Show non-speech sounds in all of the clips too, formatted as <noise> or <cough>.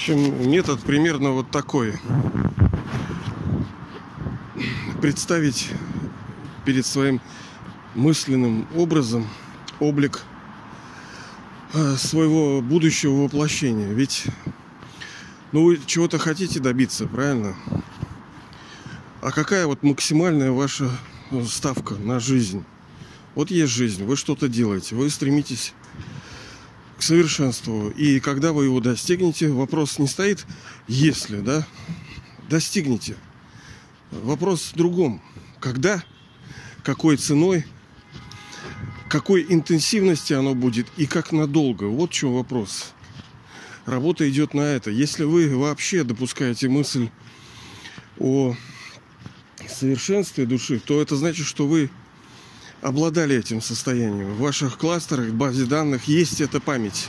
общем, метод примерно вот такой. Представить перед своим мысленным образом облик э, своего будущего воплощения. Ведь ну вы чего-то хотите добиться, правильно? А какая вот максимальная ваша э, ставка на жизнь? Вот есть жизнь, вы что-то делаете, вы стремитесь к совершенству. И когда вы его достигнете, вопрос не стоит, если, да, достигнете. Вопрос в другом. Когда, какой ценой, какой интенсивности оно будет и как надолго. Вот в чем вопрос. Работа идет на это. Если вы вообще допускаете мысль о совершенстве души, то это значит, что вы обладали этим состоянием. В ваших кластерах, в базе данных есть эта память.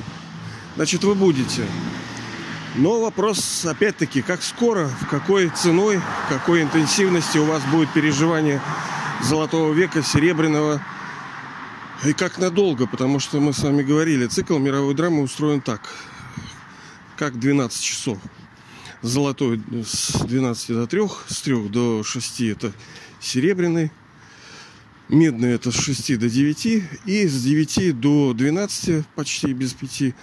Значит, вы будете. Но вопрос, опять-таки, как скоро, в какой ценой, в какой интенсивности у вас будет переживание золотого века, серебряного, и как надолго, потому что мы с вами говорили, цикл мировой драмы устроен так, как 12 часов. Золотой с 12 до 3, с 3 до 6 это серебряный, Медный это с 6 до 9. И с 9 до 12, почти без 5,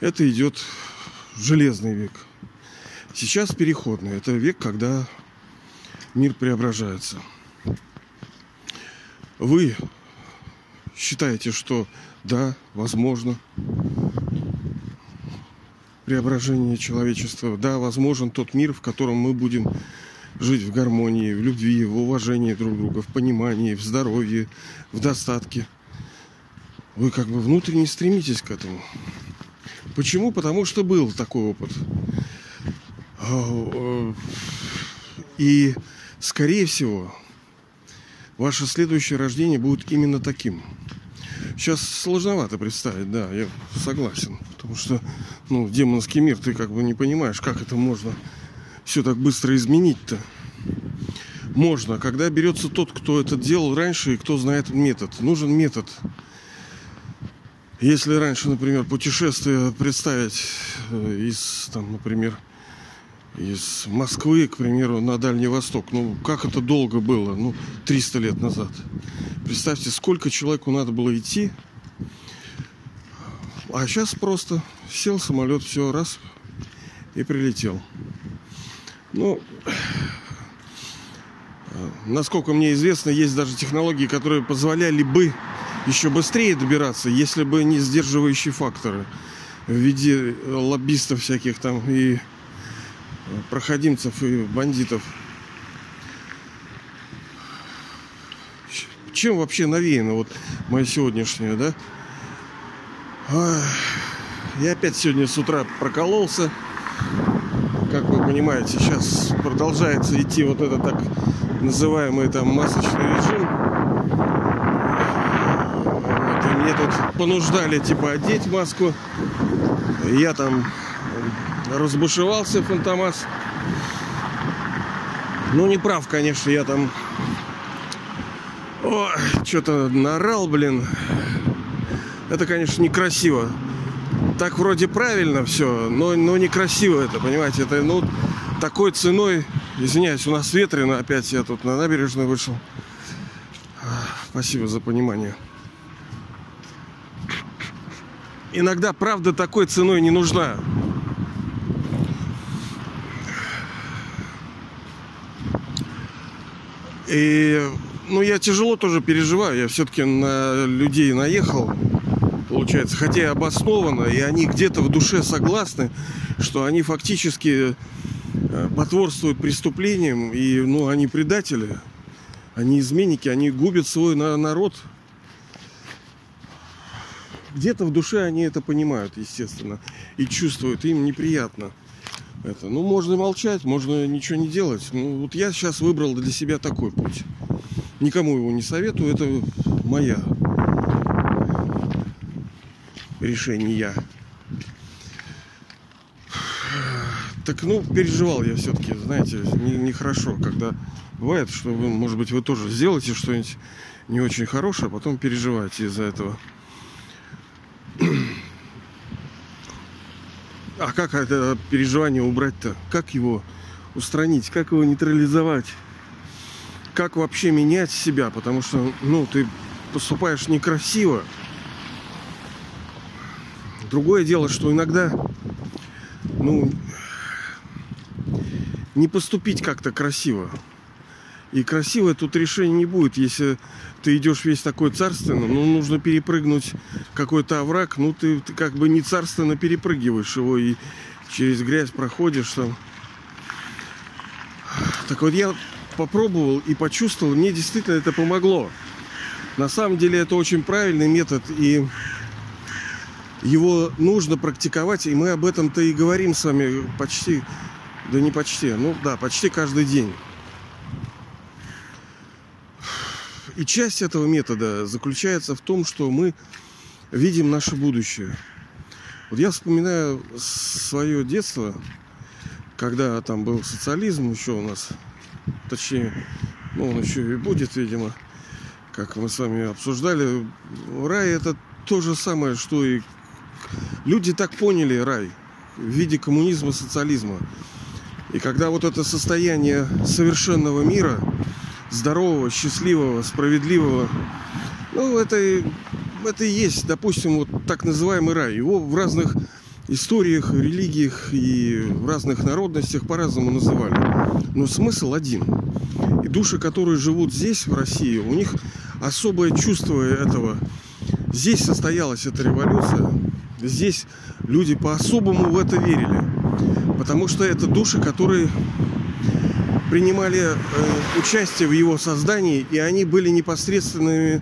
это идет железный век. Сейчас переходный. Это век, когда мир преображается. Вы считаете, что да, возможно преображение человечества, да, возможен тот мир, в котором мы будем жить в гармонии, в любви, в уважении друг друга, в понимании, в здоровье, в достатке. Вы как бы внутренне стремитесь к этому. Почему? Потому что был такой опыт. И, скорее всего, ваше следующее рождение будет именно таким. Сейчас сложновато представить, да, я согласен. Потому что, ну, демонский мир, ты как бы не понимаешь, как это можно все так быстро изменить-то? Можно, когда берется тот, кто это делал раньше и кто знает метод. Нужен метод. Если раньше, например, путешествие представить э, из, там, например, из Москвы, к примеру, на Дальний Восток. Ну, как это долго было? Ну, 300 лет назад. Представьте, сколько человеку надо было идти. А сейчас просто сел самолет, все, раз, и прилетел. Ну, насколько мне известно, есть даже технологии, которые позволяли бы еще быстрее добираться, если бы не сдерживающие факторы в виде лоббистов всяких там и проходимцев и бандитов. Чем вообще навеяно вот мое сегодняшнее, да? Я опять сегодня с утра прокололся как вы понимаете, сейчас продолжается идти вот этот так называемый там масочный режим. Вот, и мне тут понуждали типа одеть маску. Я там разбушевался, Фантомас. Ну, не прав, конечно, я там что-то нарал, блин. Это, конечно, некрасиво так вроде правильно все, но, но некрасиво это, понимаете, это, ну, такой ценой, извиняюсь, у нас ветрено, опять я тут на набережную вышел. Спасибо за понимание. Иногда правда такой ценой не нужна. И, ну, я тяжело тоже переживаю. Я все-таки на людей наехал получается, хотя и обоснованно, и они где-то в душе согласны, что они фактически э, потворствуют преступлениям, и ну, они предатели, они изменники, они губят свой народ. Где-то в душе они это понимают, естественно, и чувствуют, им неприятно это. Ну, можно молчать, можно ничего не делать. Ну, вот я сейчас выбрал для себя такой путь. Никому его не советую, это моя решения. Так, ну, переживал я все-таки, знаете, нехорошо, не когда бывает, что вы, может быть, вы тоже сделаете что-нибудь не очень хорошее, а потом переживаете из-за этого. А как это переживание убрать-то? Как его устранить? Как его нейтрализовать? Как вообще менять себя? Потому что, ну, ты поступаешь некрасиво. Другое дело, что иногда, ну, не поступить как-то красиво. И красиво тут решение не будет, если ты идешь весь такой царственный, ну, нужно перепрыгнуть какой-то овраг, ну, ты, ты как бы не царственно перепрыгиваешь его и через грязь проходишь там. Так вот я попробовал и почувствовал, мне действительно это помогло. На самом деле это очень правильный метод, и его нужно практиковать, и мы об этом-то и говорим с вами почти, да не почти, ну да, почти каждый день. И часть этого метода заключается в том, что мы видим наше будущее. Вот я вспоминаю свое детство, когда там был социализм еще у нас, точнее, ну он еще и будет, видимо, как мы с вами обсуждали, рай это то же самое, что и люди так поняли рай в виде коммунизма, социализма. И когда вот это состояние совершенного мира здорового, счастливого, справедливого. Ну, это, это и есть, допустим, вот так называемый рай. Его в разных историях, религиях и в разных народностях по-разному называли. Но смысл один. И души, которые живут здесь, в России, у них особое чувство этого. Здесь состоялась эта революция. Здесь люди по-особому в это верили. Потому что это души, которые принимали э, участие в его создании, и они были непосредственными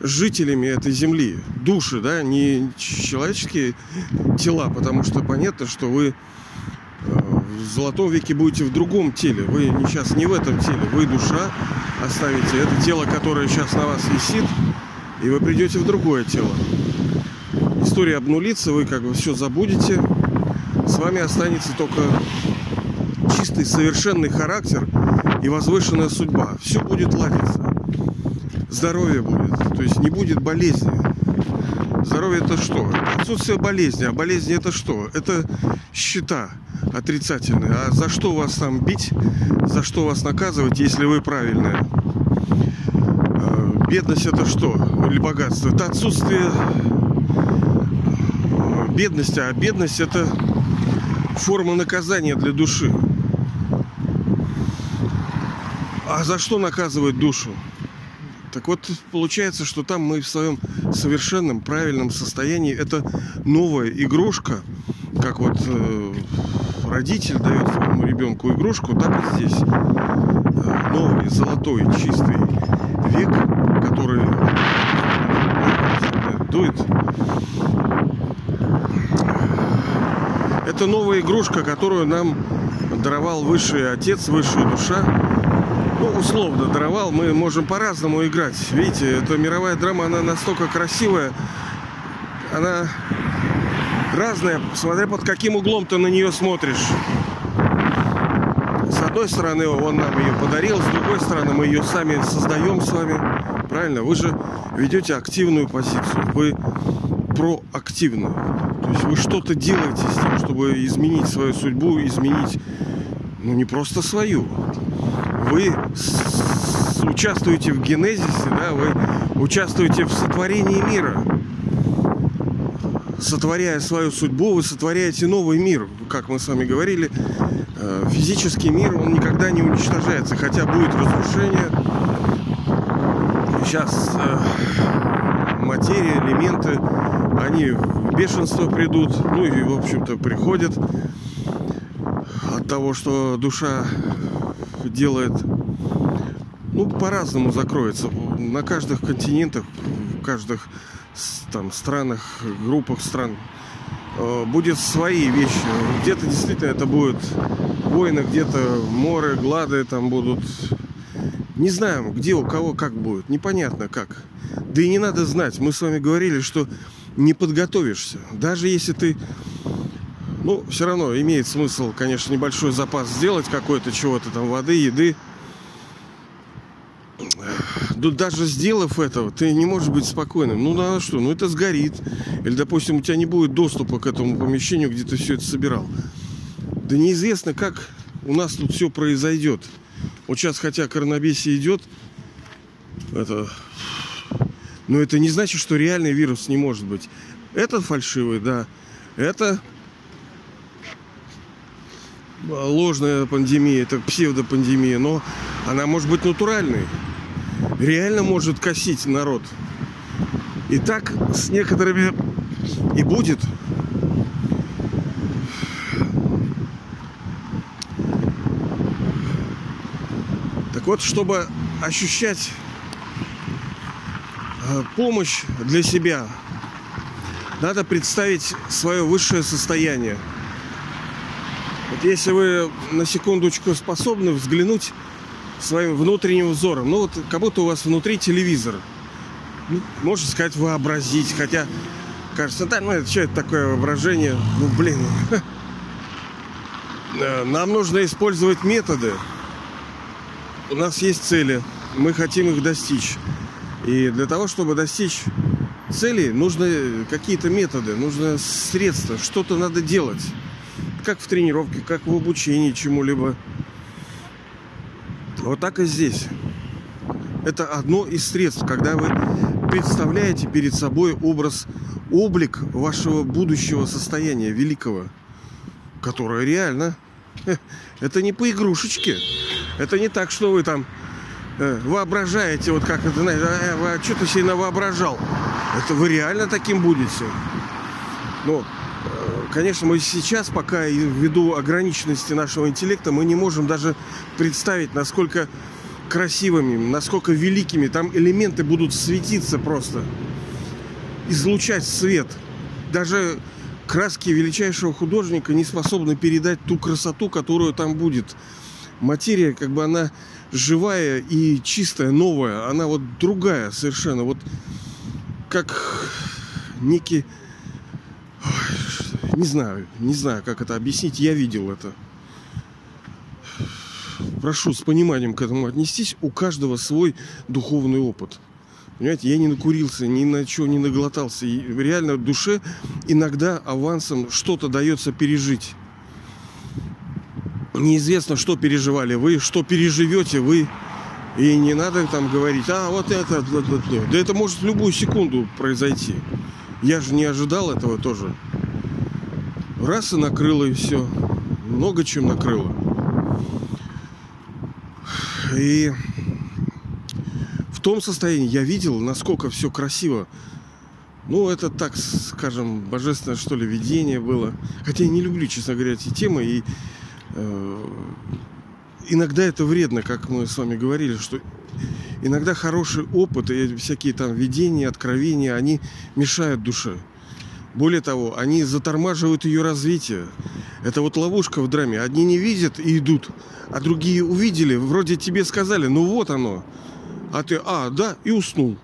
жителями этой земли. Души, да, не человеческие тела, потому что понятно, что вы э, в золотом веке будете в другом теле. Вы сейчас не в этом теле, вы душа оставите это тело, которое сейчас на вас висит, и вы придете в другое тело. История обнулится, вы как бы все забудете. С вами останется только чистый, совершенный характер и возвышенная судьба. Все будет ладиться. Здоровье будет. То есть не будет болезни. Здоровье это что? Отсутствие болезни. А болезни это что? Это счета отрицательные. А за что вас там бить? За что вас наказывать, если вы правильные? А, бедность это что? Или богатство? Это отсутствие бедности. А бедность это форма наказания для души. А за что наказывать душу? Так вот, получается, что там мы в своем совершенном правильном состоянии. Это новая игрушка, как вот э, родитель дает своему ребенку игрушку, так и здесь э, новый золотой чистый век, который дует. Это новая игрушка, которую нам даровал высший отец, высшая душа ну, условно даровал, мы можем по-разному играть. Видите, эта мировая драма, она настолько красивая, она разная, смотря под каким углом ты на нее смотришь. С одной стороны, он нам ее подарил, с другой стороны, мы ее сами создаем с вами. Правильно? Вы же ведете активную позицию. Вы проактивно. То есть вы что-то делаете с тем, чтобы изменить свою судьбу, изменить, ну, не просто свою, вы участвуете в генезисе, да, вы участвуете в сотворении мира. Сотворяя свою судьбу, вы сотворяете новый мир. Как мы с вами говорили, э, физический мир, он никогда не уничтожается, хотя будет разрушение. Сейчас э, материя, элементы, они в бешенство придут, ну и, в общем-то, приходят от того, что душа делает, ну, по-разному закроется. На каждых континентах, в каждых там странах, группах стран э, будет свои вещи. Где-то действительно это будет войны, где-то море, глады там будут. Не знаем, где у кого как будет. Непонятно как. Да и не надо знать. Мы с вами говорили, что не подготовишься. Даже если ты ну, все равно имеет смысл, конечно, небольшой запас сделать какой-то чего-то там, воды, еды. да даже сделав этого, ты не можешь быть спокойным. Ну, на что? Ну, это сгорит. Или, допустим, у тебя не будет доступа к этому помещению, где ты все это собирал. Да неизвестно, как у нас тут все произойдет. Вот сейчас, хотя коронабесие идет, это... Но это не значит, что реальный вирус не может быть. Это фальшивый, да. Это ложная пандемия, это псевдопандемия, но она может быть натуральной. Реально может косить народ. И так с некоторыми и будет. Так вот, чтобы ощущать помощь для себя, надо представить свое высшее состояние. Вот если вы на секундочку способны взглянуть своим внутренним взором, ну вот как будто у вас внутри телевизор, ну, можно сказать вообразить, хотя кажется, да, ну это что это такое воображение, ну блин, <laughs> э, нам нужно использовать методы. У нас есть цели, мы хотим их достичь. И для того, чтобы достичь целей, нужны какие-то методы, нужны средства, что-то надо делать как в тренировке, как в обучении чему-либо. Вот так и здесь. Это одно из средств, когда вы представляете перед собой образ, облик вашего будущего состояния великого, которое реально. <laughs> Это не по игрушечке. Это не так, что вы там воображаете, вот как это, знаете, а, а, что ты себе воображал. Это вы реально таким будете. Ну, Конечно, мы сейчас, пока ввиду ограниченности нашего интеллекта, мы не можем даже представить, насколько красивыми, насколько великими там элементы будут светиться просто, излучать свет. Даже краски величайшего художника не способны передать ту красоту, которую там будет. Материя, как бы она живая и чистая, новая, она вот другая совершенно. Вот как некий не знаю, не знаю, как это объяснить. Я видел это. Прошу с пониманием к этому отнестись. У каждого свой духовный опыт. Понимаете, я не накурился, ни на чего не наглотался. И реально в душе иногда авансом что-то дается пережить. Неизвестно, что переживали вы, что переживете вы. И не надо там говорить, а вот это, да это может в любую секунду произойти. Я же не ожидал этого тоже. Раз и накрыло, и все. Много чем накрыло. И в том состоянии я видел, насколько все красиво. Ну, это так, скажем, божественное, что ли, видение было. Хотя я не люблю, честно говоря, эти темы. И иногда это вредно, как мы с вами говорили, что иногда хороший опыт и всякие там видения, откровения, они мешают душе. Более того, они затормаживают ее развитие. Это вот ловушка в драме. Одни не видят и идут, а другие увидели, вроде тебе сказали, ну вот оно. А ты, а, да, и уснул.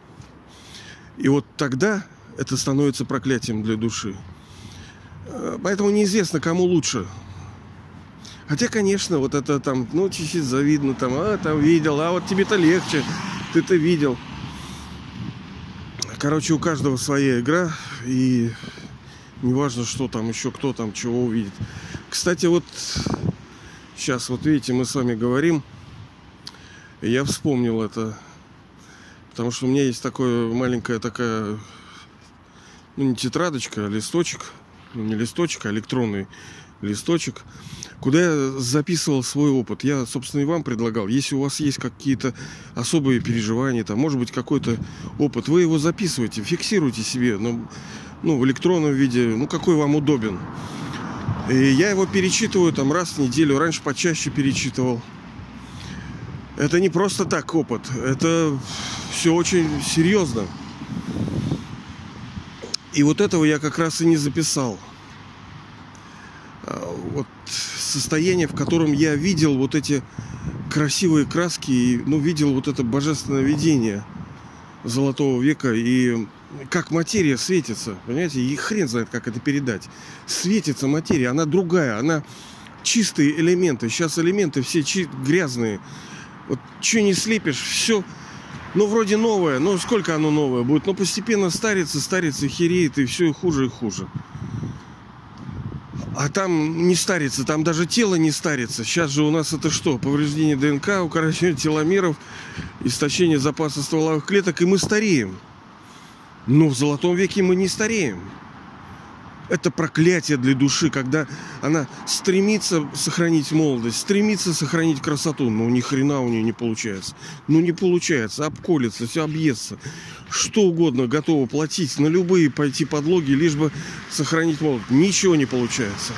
И вот тогда это становится проклятием для души. Э, поэтому неизвестно, кому лучше. Хотя, конечно, вот это там, ну, чуть-чуть завидно, там, а, там видел, а вот тебе-то легче, ты-то видел. Короче, у каждого своя игра, и неважно, что там еще, кто там чего увидит. Кстати, вот сейчас, вот видите, мы с вами говорим, я вспомнил это, потому что у меня есть такое маленькая такая, ну не тетрадочка, а листочек, ну не листочек, а электронный листочек, куда я записывал свой опыт. Я, собственно, и вам предлагал. Если у вас есть какие-то особые переживания, там, может быть, какой-то опыт, вы его записывайте, фиксируйте себе, ну, ну, в электронном виде, ну, какой вам удобен. И я его перечитываю там раз в неделю, раньше почаще перечитывал. Это не просто так опыт, это все очень серьезно. И вот этого я как раз и не записал. Вот состояние, в котором я видел вот эти красивые краски и ну, видел вот это божественное видение золотого века и как материя светится, понимаете, и хрен знает, как это передать. Светится материя, она другая, она чистые элементы. Сейчас элементы все чи- грязные. Вот что не слепишь, все ну, вроде новое, но сколько оно новое будет? Ну, постепенно старится, старится, хереет, и все и хуже и хуже. А там не старится, там даже тело не старится. Сейчас же у нас это что? Повреждение ДНК, укорочение теломеров, истощение запаса стволовых клеток, и мы стареем. Но в золотом веке мы не стареем. Это проклятие для души, когда она стремится сохранить молодость, стремится сохранить красоту, но ни хрена у нее не получается. Ну не получается, обколется, все объестся. Что угодно готово платить, на любые пойти подлоги, лишь бы сохранить молодость. Ничего не получается.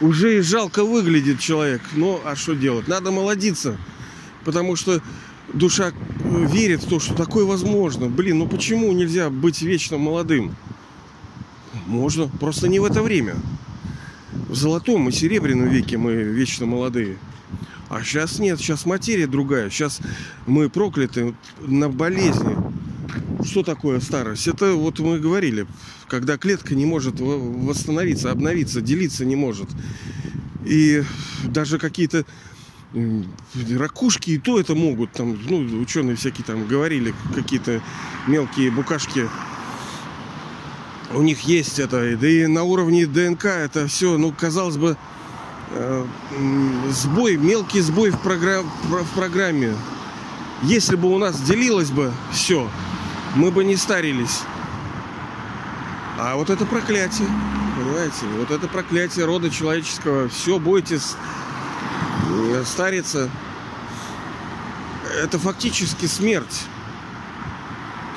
Уже и жалко выглядит человек. Но а что делать? Надо молодиться. Потому что душа верит в то, что такое возможно. Блин, ну почему нельзя быть вечно молодым? Можно, просто не в это время. В золотом и серебряном веке мы вечно молодые. А сейчас нет, сейчас материя другая. Сейчас мы прокляты на болезни. Что такое старость? Это вот мы говорили, когда клетка не может восстановиться, обновиться, делиться не может. И даже какие-то ракушки и то это могут. Там, ну, ученые всякие там говорили, какие-то мелкие букашки у них есть это, да и на уровне ДНК это все, ну, казалось бы, э, сбой, мелкий сбой в, программ, в программе. Если бы у нас делилось бы все, мы бы не старились. А вот это проклятие, понимаете, вот это проклятие рода человеческого. Все, будете стариться. Это фактически смерть.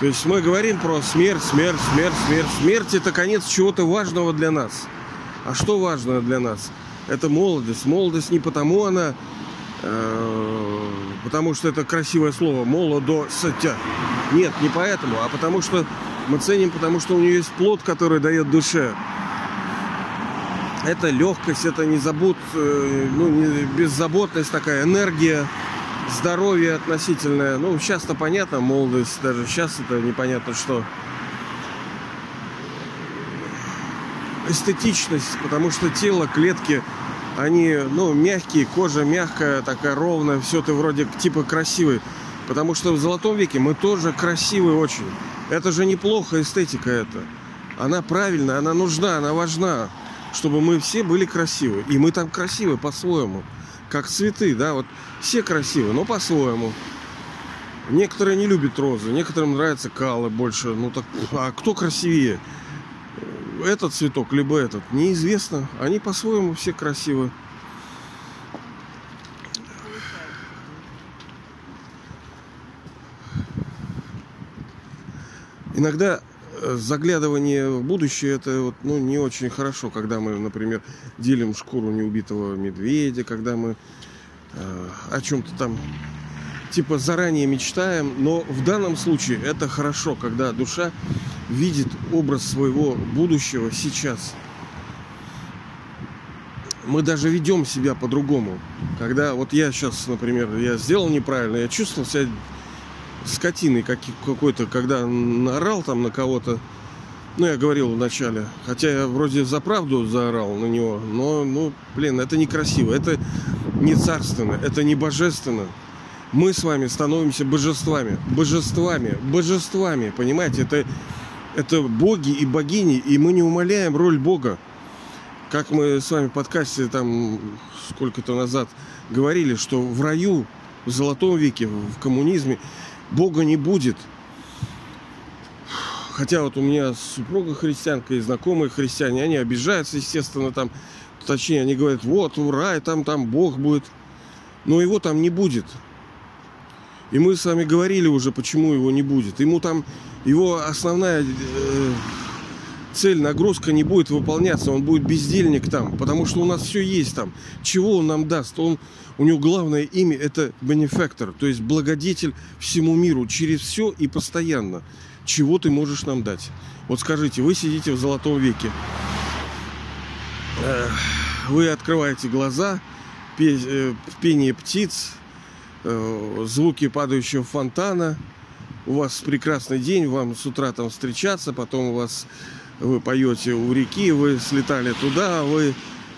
То есть мы говорим про смерть, смерть, смерть, смерть. Смерть это конец чего-то важного для нас. А что важно для нас? Это молодость. Молодость не потому она, э, потому что это красивое слово, молодостя. Нет, не поэтому, а потому что мы ценим, потому что у нее есть плод, который дает душе. Это легкость, это не забот, э, ну, беззаботность такая, энергия здоровье относительное. Ну, сейчас-то понятно, молодость, даже сейчас это непонятно что. Эстетичность, потому что тело, клетки, они, ну, мягкие, кожа мягкая, такая ровная, все ты вроде типа красивый. Потому что в золотом веке мы тоже красивые очень. Это же неплохо, эстетика это. Она правильная, она нужна, она важна, чтобы мы все были красивы. И мы там красивы по-своему как цветы, да, вот все красивые, но по-своему. Некоторые не любят розы, некоторым нравятся калы больше. Ну так, а кто красивее? Этот цветок, либо этот? Неизвестно. Они по-своему все красивые. Иногда заглядывание в будущее это вот, ну, не очень хорошо, когда мы, например, делим шкуру неубитого медведя, когда мы э, о чем-то там типа заранее мечтаем, но в данном случае это хорошо, когда душа видит образ своего будущего сейчас. Мы даже ведем себя по-другому. Когда вот я сейчас, например, я сделал неправильно, я чувствовал себя скотиной какой-то, когда наорал там на кого-то. Ну, я говорил вначале. Хотя я вроде за правду заорал на него. Но, ну, блин, это некрасиво. Это не царственно. Это не божественно. Мы с вами становимся божествами. Божествами. Божествами. Понимаете? Это, это боги и богини. И мы не умоляем роль Бога. Как мы с вами в подкасте там сколько-то назад говорили, что в раю, в золотом веке, в коммунизме Бога не будет. Хотя вот у меня супруга христианка и знакомые христиане, они обижаются, естественно, там, точнее, они говорят, вот, ура, и там, там Бог будет. Но его там не будет. И мы с вами говорили уже, почему его не будет. Ему там, его основная э, цель, нагрузка не будет выполняться, он будет бездельник там, потому что у нас все есть там. Чего он нам даст? Он, у него главное имя это бенефактор, то есть благодетель всему миру через все и постоянно. Чего ты можешь нам дать? Вот скажите, вы сидите в золотом веке, вы открываете глаза, э, пение птиц, э, звуки падающего фонтана, у вас прекрасный день, вам с утра там встречаться, потом у вас вы поете у реки, вы слетали туда, вы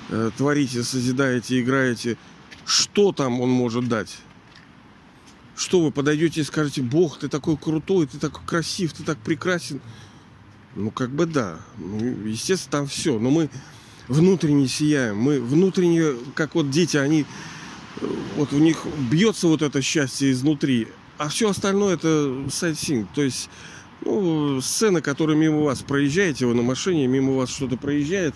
э, творите, созидаете, играете. Что там он может дать? Что вы подойдете и скажете, Бог, ты такой крутой, ты такой красив, ты так прекрасен. Ну, как бы да. Ну, естественно, там все. Но мы внутренне сияем. Мы внутренне, как вот дети, они вот у них бьется вот это счастье изнутри, а все остальное это сайтсинг. То есть ну, сцена, которая мимо вас проезжаете, вы на машине, мимо вас что-то проезжает,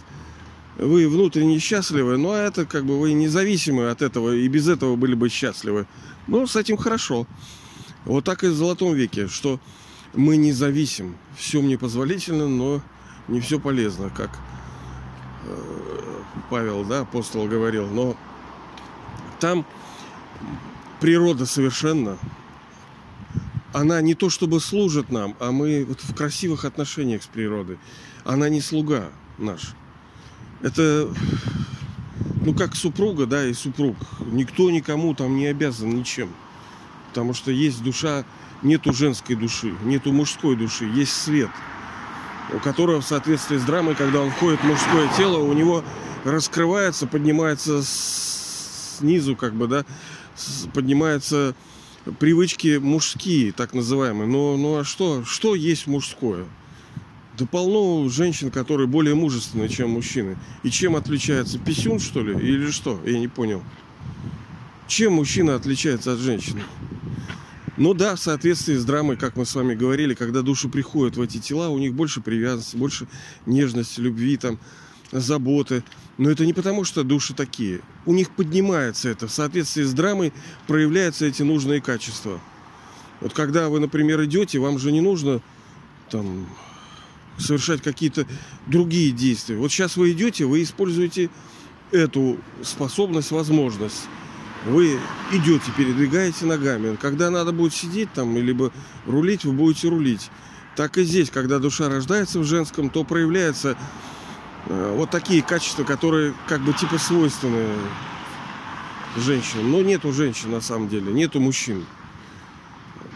вы внутренне счастливы, но это как бы вы независимы от этого и без этого были бы счастливы. Но с этим хорошо. Вот так и в Золотом веке, что мы не зависим. Все мне позволительно, но не все полезно, как э, Павел, да, апостол говорил. Но там природа совершенно она не то чтобы служит нам, а мы вот в красивых отношениях с природой. Она не слуга наш. Это, ну, как супруга, да, и супруг. Никто никому там не обязан ничем. Потому что есть душа, нету женской души, нету мужской души, есть свет, у которого в соответствии с драмой, когда он входит в мужское тело, у него раскрывается, поднимается снизу, как бы, да, поднимается привычки мужские, так называемые. Но, ну а что, что есть мужское? Да полно женщин, которые более мужественные, чем мужчины. И чем отличается? Писюн, что ли? Или что? Я не понял. Чем мужчина отличается от женщины? Ну да, в соответствии с драмой, как мы с вами говорили, когда души приходят в эти тела, у них больше привязанности, больше нежности, любви, там, заботы. Но это не потому, что души такие. У них поднимается это. В соответствии с драмой проявляются эти нужные качества. Вот когда вы, например, идете, вам же не нужно там совершать какие-то другие действия. Вот сейчас вы идете, вы используете эту способность, возможность. Вы идете, передвигаете ногами. Когда надо будет сидеть там, либо рулить, вы будете рулить. Так и здесь, когда душа рождается в женском, то проявляется вот такие качества, которые как бы типа свойственны женщинам. Но нету женщин на самом деле, нету мужчин.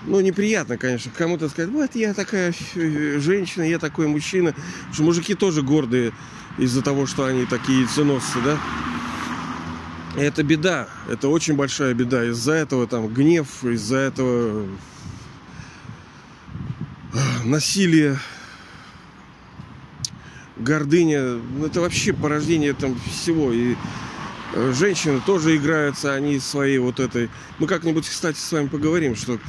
Ну, неприятно, конечно, кому-то сказать, вот я такая женщина, я такой мужчина. Потому что мужики тоже гордые из-за того, что они такие яйценосцы, да. Это беда, это очень большая беда. Из-за этого там гнев, из-за этого э, насилие гордыня, ну, это вообще порождение там всего. И э, женщины тоже играются, они своей вот этой... Мы как-нибудь, кстати, с вами поговорим, что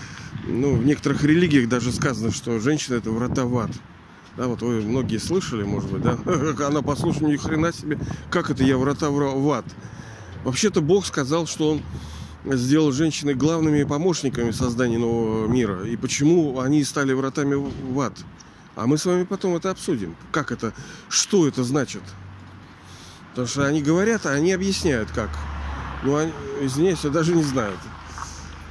ну, в некоторых религиях даже сказано, что женщина это врата. Да, вот вы многие слышали, может быть, да? <laughs> Она послушала, ни хрена себе, как это я врата в ад? Вообще-то Бог сказал, что Он сделал женщины главными помощниками создания нового мира. И почему они стали вратами в ад? А мы с вами потом это обсудим. Как это, что это значит? Потому что они говорят, а они объясняют как. Ну, они, извиняюсь, я даже не знаю.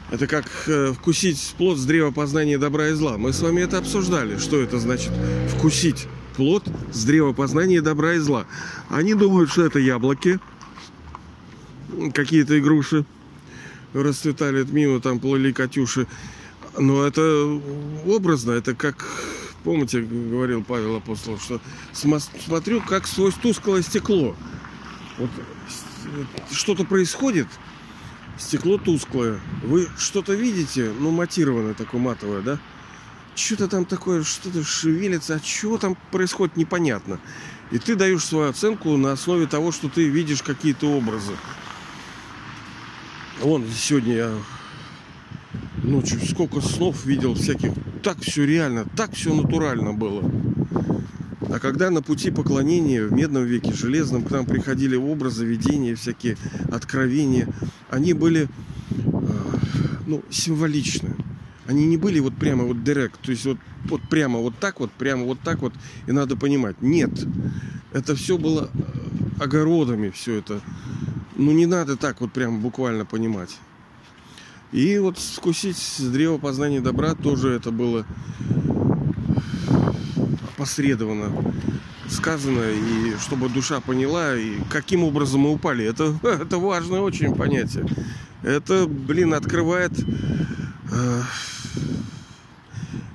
Это как э, вкусить плод с древа познания добра и зла. Мы с вами это обсуждали. Что это значит вкусить плод с древа познания добра и зла? Они думают, что это яблоки, какие-то игруши расцветали мимо, там плыли Катюши. Но это образно, это как Помните, говорил Павел Апостол, что смотрю, как сквозь тусклое стекло. Вот что-то происходит, стекло тусклое. Вы что-то видите, ну, матированное такое, матовое, да? Что-то там такое, что-то шевелится, а что там происходит, непонятно. И ты даешь свою оценку на основе того, что ты видишь какие-то образы. Вон, сегодня я ночью сколько снов видел всяких. Так все реально, так все натурально было. А когда на пути поклонения в Медном веке, Железном, к нам приходили образы, видения, всякие откровения, они были э, ну, символичны. Они не были вот прямо вот директ, то есть вот, вот прямо вот так вот, прямо вот так вот, и надо понимать. Нет, это все было э, огородами, все это. Ну не надо так вот прямо буквально понимать. И вот вкусить с древа познания добра тоже это было опосредованно сказано, и чтобы душа поняла, и каким образом мы упали. Это, <laughs> это важное очень понятие. Это, блин, открывает э,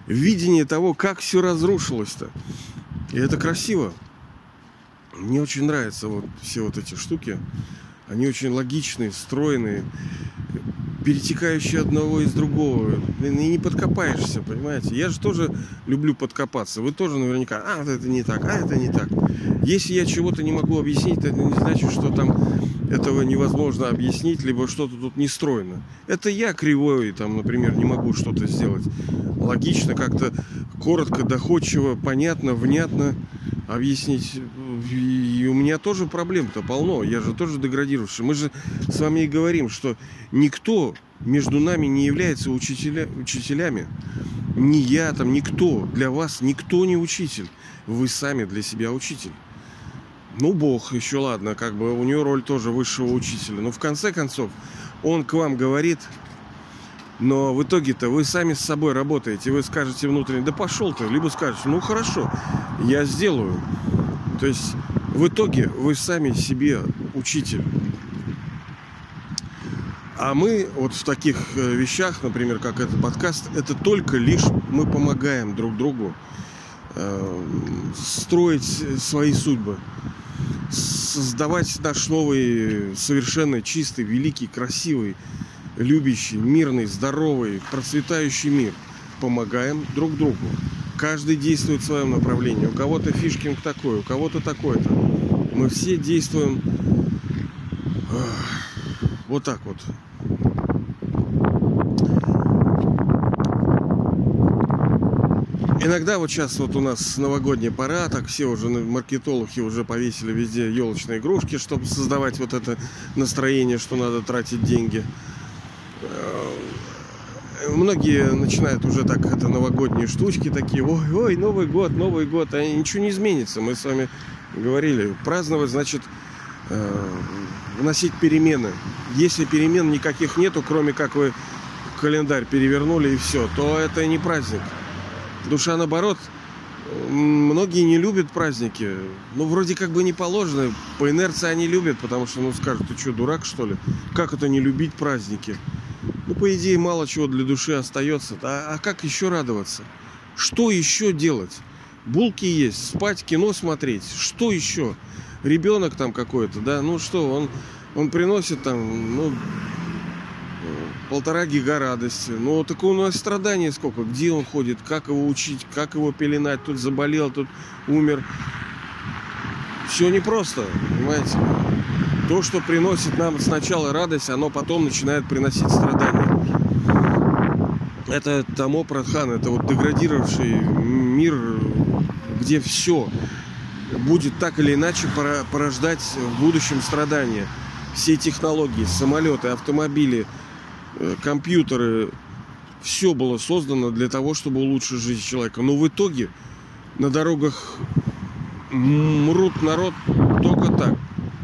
видение того, как все разрушилось-то. И это красиво. Мне очень нравятся вот все вот эти штуки. Они очень логичные, стройные перетекающие одного из другого. И не подкопаешься, понимаете? Я же тоже люблю подкопаться. Вы тоже наверняка, а, это не так, а, это не так. Если я чего-то не могу объяснить, это не значит, что там этого невозможно объяснить, либо что-то тут не стройно. Это я кривой, там, например, не могу что-то сделать логично, как-то коротко, доходчиво, понятно, внятно объяснить. У меня тоже проблем-то полно. Я же тоже деградирующий. Мы же с вами и говорим, что никто между нами не является учителя, учителями. Ни я там, никто. Для вас никто не учитель. Вы сами для себя учитель. Ну, Бог, еще ладно, как бы у него роль тоже высшего учителя. Но в конце концов, он к вам говорит, но в итоге-то вы сами с собой работаете. Вы скажете внутренне, да пошел ты. Либо скажете, ну хорошо, я сделаю. То есть в итоге вы сами себе учитель. А мы вот в таких э, вещах, например, как этот подкаст, это только лишь мы помогаем друг другу э, строить свои судьбы, создавать наш новый, совершенно чистый, великий, красивый, любящий, мирный, здоровый, процветающий мир. Помогаем друг другу. Каждый действует в своем направлении. У кого-то фишкинг такой, у кого-то такой-то. Мы все действуем вот так вот. Иногда вот сейчас вот у нас новогодняя пора, так все уже маркетологи уже повесили везде елочные игрушки, чтобы создавать вот это настроение, что надо тратить деньги. Э, многие начинают уже так это новогодние штучки такие, ой, ой, Новый год, Новый год, а ничего не изменится. Мы с вами говорили, праздновать значит э, вносить перемены. Если перемен никаких нету, кроме как вы календарь перевернули и все, то это не праздник. Душа наоборот, многие не любят праздники. Ну, вроде как бы не положено. По инерции они любят, потому что, ну, скажут, ты что, дурак, что ли? Как это не любить праздники? Ну, по идее, мало чего для души остается. А, а как еще радоваться? Что еще делать? Булки есть, спать, кино смотреть. Что еще? Ребенок там какой-то, да? Ну что, он, он приносит там, ну, полтора гига радости. Ну, так у нас страдания сколько. Где он ходит, как его учить, как его пеленать. Тут заболел, тут умер. Все непросто, понимаете? То, что приносит нам сначала радость, оно потом начинает приносить страдания. Это Тамо Прадхан, это вот деградировавший мир, где все будет так или иначе порождать в будущем страдания. Все технологии, самолеты, автомобили, э, компьютеры, все было создано для того, чтобы улучшить жизнь человека. Но в итоге на дорогах мрут народ только так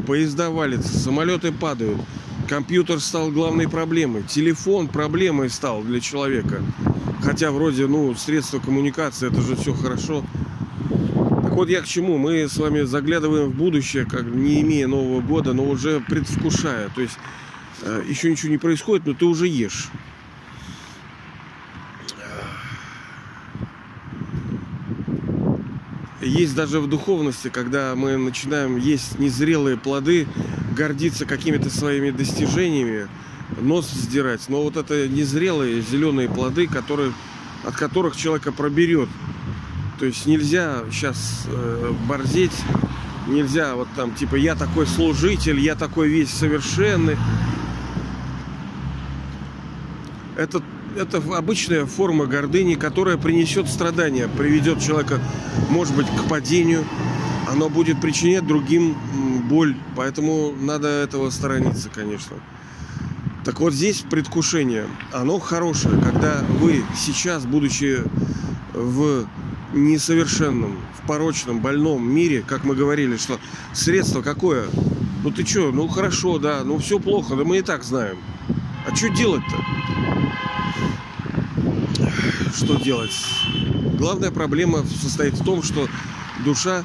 поезда валятся, самолеты падают. Компьютер стал главной проблемой. Телефон проблемой стал для человека. Хотя вроде, ну, средства коммуникации, это же все хорошо. Так вот я к чему? Мы с вами заглядываем в будущее, как не имея Нового года, но уже предвкушая. То есть э, еще ничего не происходит, но ты уже ешь. есть даже в духовности, когда мы начинаем есть незрелые плоды, гордиться какими-то своими достижениями, нос сдирать. Но вот это незрелые зеленые плоды, которые, от которых человека проберет. То есть нельзя сейчас э, борзеть, нельзя вот там типа я такой служитель, я такой весь совершенный. Это это обычная форма гордыни, которая принесет страдания, приведет человека, может быть, к падению. Оно будет причинять другим боль, поэтому надо этого сторониться, конечно. Так вот здесь предвкушение, оно хорошее, когда вы сейчас, будучи в несовершенном, в порочном, больном мире, как мы говорили, что средство какое? Ну ты что, ну хорошо, да, ну все плохо, да мы и так знаем. А что делать-то? что делать? Главная проблема состоит в том, что душа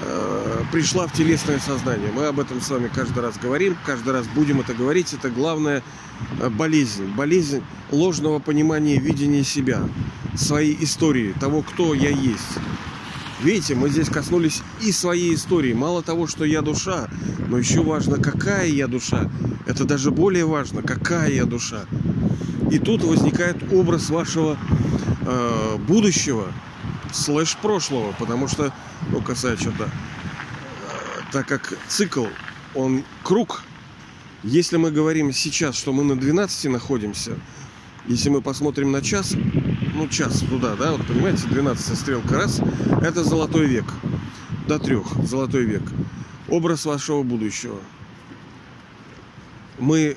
э, пришла в телесное сознание. Мы об этом с вами каждый раз говорим, каждый раз будем это говорить. Это главная э, болезнь. Болезнь ложного понимания, видения себя, своей истории, того, кто я есть. Видите, мы здесь коснулись и своей истории. Мало того, что я душа, Но еще важно, какая я душа. Это даже более важно, какая я душа. И тут возникает образ вашего э, будущего слэш прошлого, потому что, ну, касается, да, э, так как цикл, он круг, если мы говорим сейчас, что мы на 12 находимся, если мы посмотрим на час, ну, час туда, да, вот понимаете, 12 стрелка раз, это золотой век. До трех, золотой век. Образ вашего будущего. Мы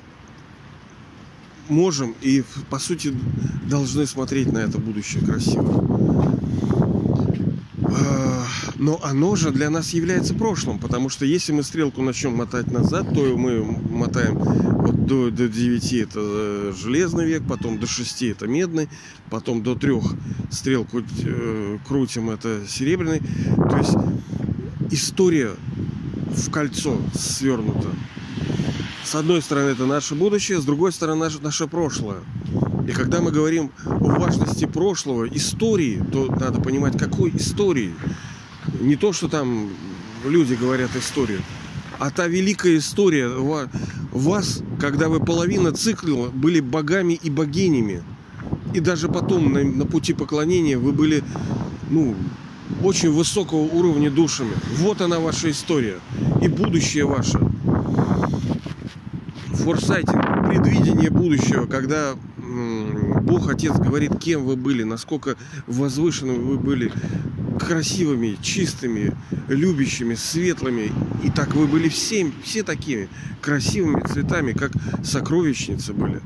можем и, по сути, должны смотреть на это будущее красиво. А, но оно же для нас является прошлым, потому что если мы стрелку начнем мотать назад, то мы мотаем вот до, до 9 это э, железный век, потом до 6 это медный, потом до 3 стрелку э, крутим это серебряный. То есть история в кольцо свернута. С одной стороны, это наше будущее, с другой стороны, наше, наше прошлое. И когда мы говорим о важности прошлого, истории, то надо понимать, какой истории. Не то, что там люди говорят историю, а та великая история вас, когда вы половина цикла были богами и богинями. И даже потом на, на пути поклонения вы были, ну, очень высокого уровня душами. Вот она ваша история. И будущее ваше форсайтинг, предвидение будущего, когда Бог Отец говорит, кем вы были, насколько возвышенными вы были, красивыми, чистыми, любящими, светлыми. И так вы были всем, все такими красивыми цветами, как сокровищницы были.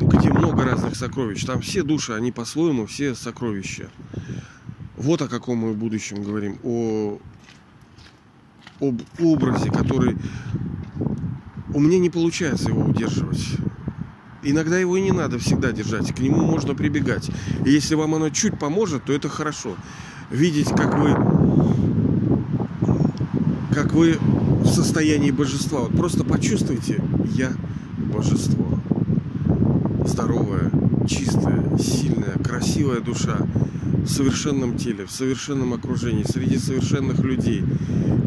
Где много разных сокровищ. Там все души, они по-своему все сокровища. Вот о каком мы будущем говорим. О об образе, который у меня не получается его удерживать. Иногда его и не надо всегда держать, к нему можно прибегать. И если вам оно чуть поможет, то это хорошо. Видеть, как вы, как вы в состоянии божества. Вот просто почувствуйте, я божество. Здоровая, чистая, сильная, красивая душа в совершенном теле, в совершенном окружении, среди совершенных людей.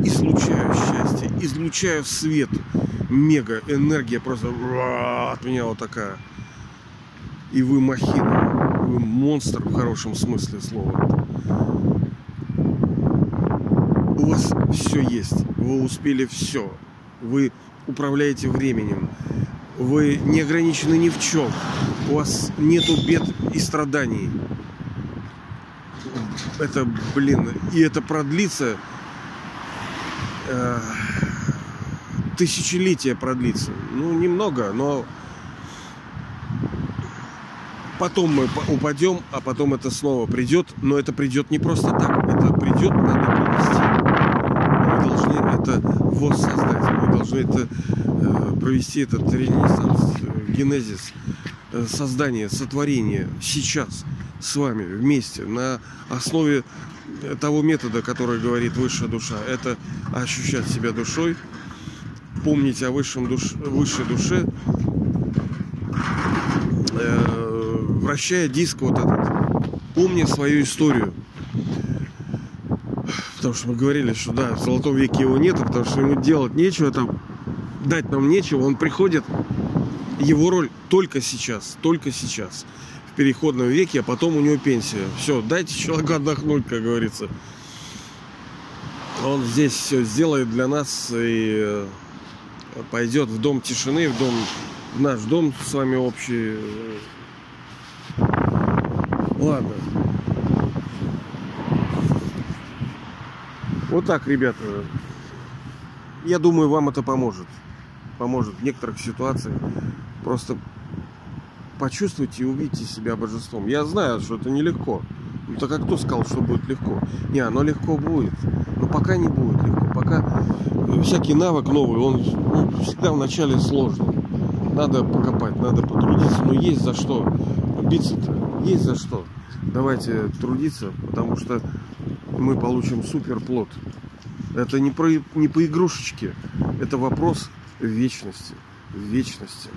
Излучаю счастье, излучаю свет, мега энергия просто от меня вот такая. И вы махина, вы монстр в хорошем смысле слова. У вас все есть, вы успели все, вы управляете временем, вы не ограничены ни в чем, у вас нету бед и страданий. Это, блин, и это продлится. Э тысячелетия продлится. Ну, немного, но потом мы упадем, а потом это снова придет. Но это придет не просто так. Это придет, надо привести. Мы должны это воссоздать. Мы должны это э, провести этот ренессанс, э, генезис, э, создание, сотворение сейчас с вами вместе на основе того метода, который говорит высшая душа. Это ощущать себя душой, помнить о высшем душ, высшей душе, э, вращая диск вот этот, помня свою историю. Потому что мы говорили, что да, в золотом веке его нет, потому что ему делать нечего, там дать нам нечего, он приходит, его роль только сейчас, только сейчас, в переходном веке, а потом у него пенсия. Все, дайте человеку отдохнуть, как говорится. Он здесь все сделает для нас и э, пойдет в дом тишины, в дом, в наш дом с вами общий. Ладно. Вот так, ребята. Я думаю, вам это поможет. Поможет в некоторых ситуациях. Просто почувствуйте и увидите себя божеством. Я знаю, что это нелегко. Ну так а кто сказал, что будет легко? Не, оно легко будет. Но пока не будет легко. Пока всякий навык новый, он ну, всегда вначале сложный. Надо покопать, надо потрудиться, но есть за что. Биться-то есть за что. Давайте трудиться, потому что мы получим супер плод. Это не, про, не по игрушечке, это вопрос вечности. Вечности.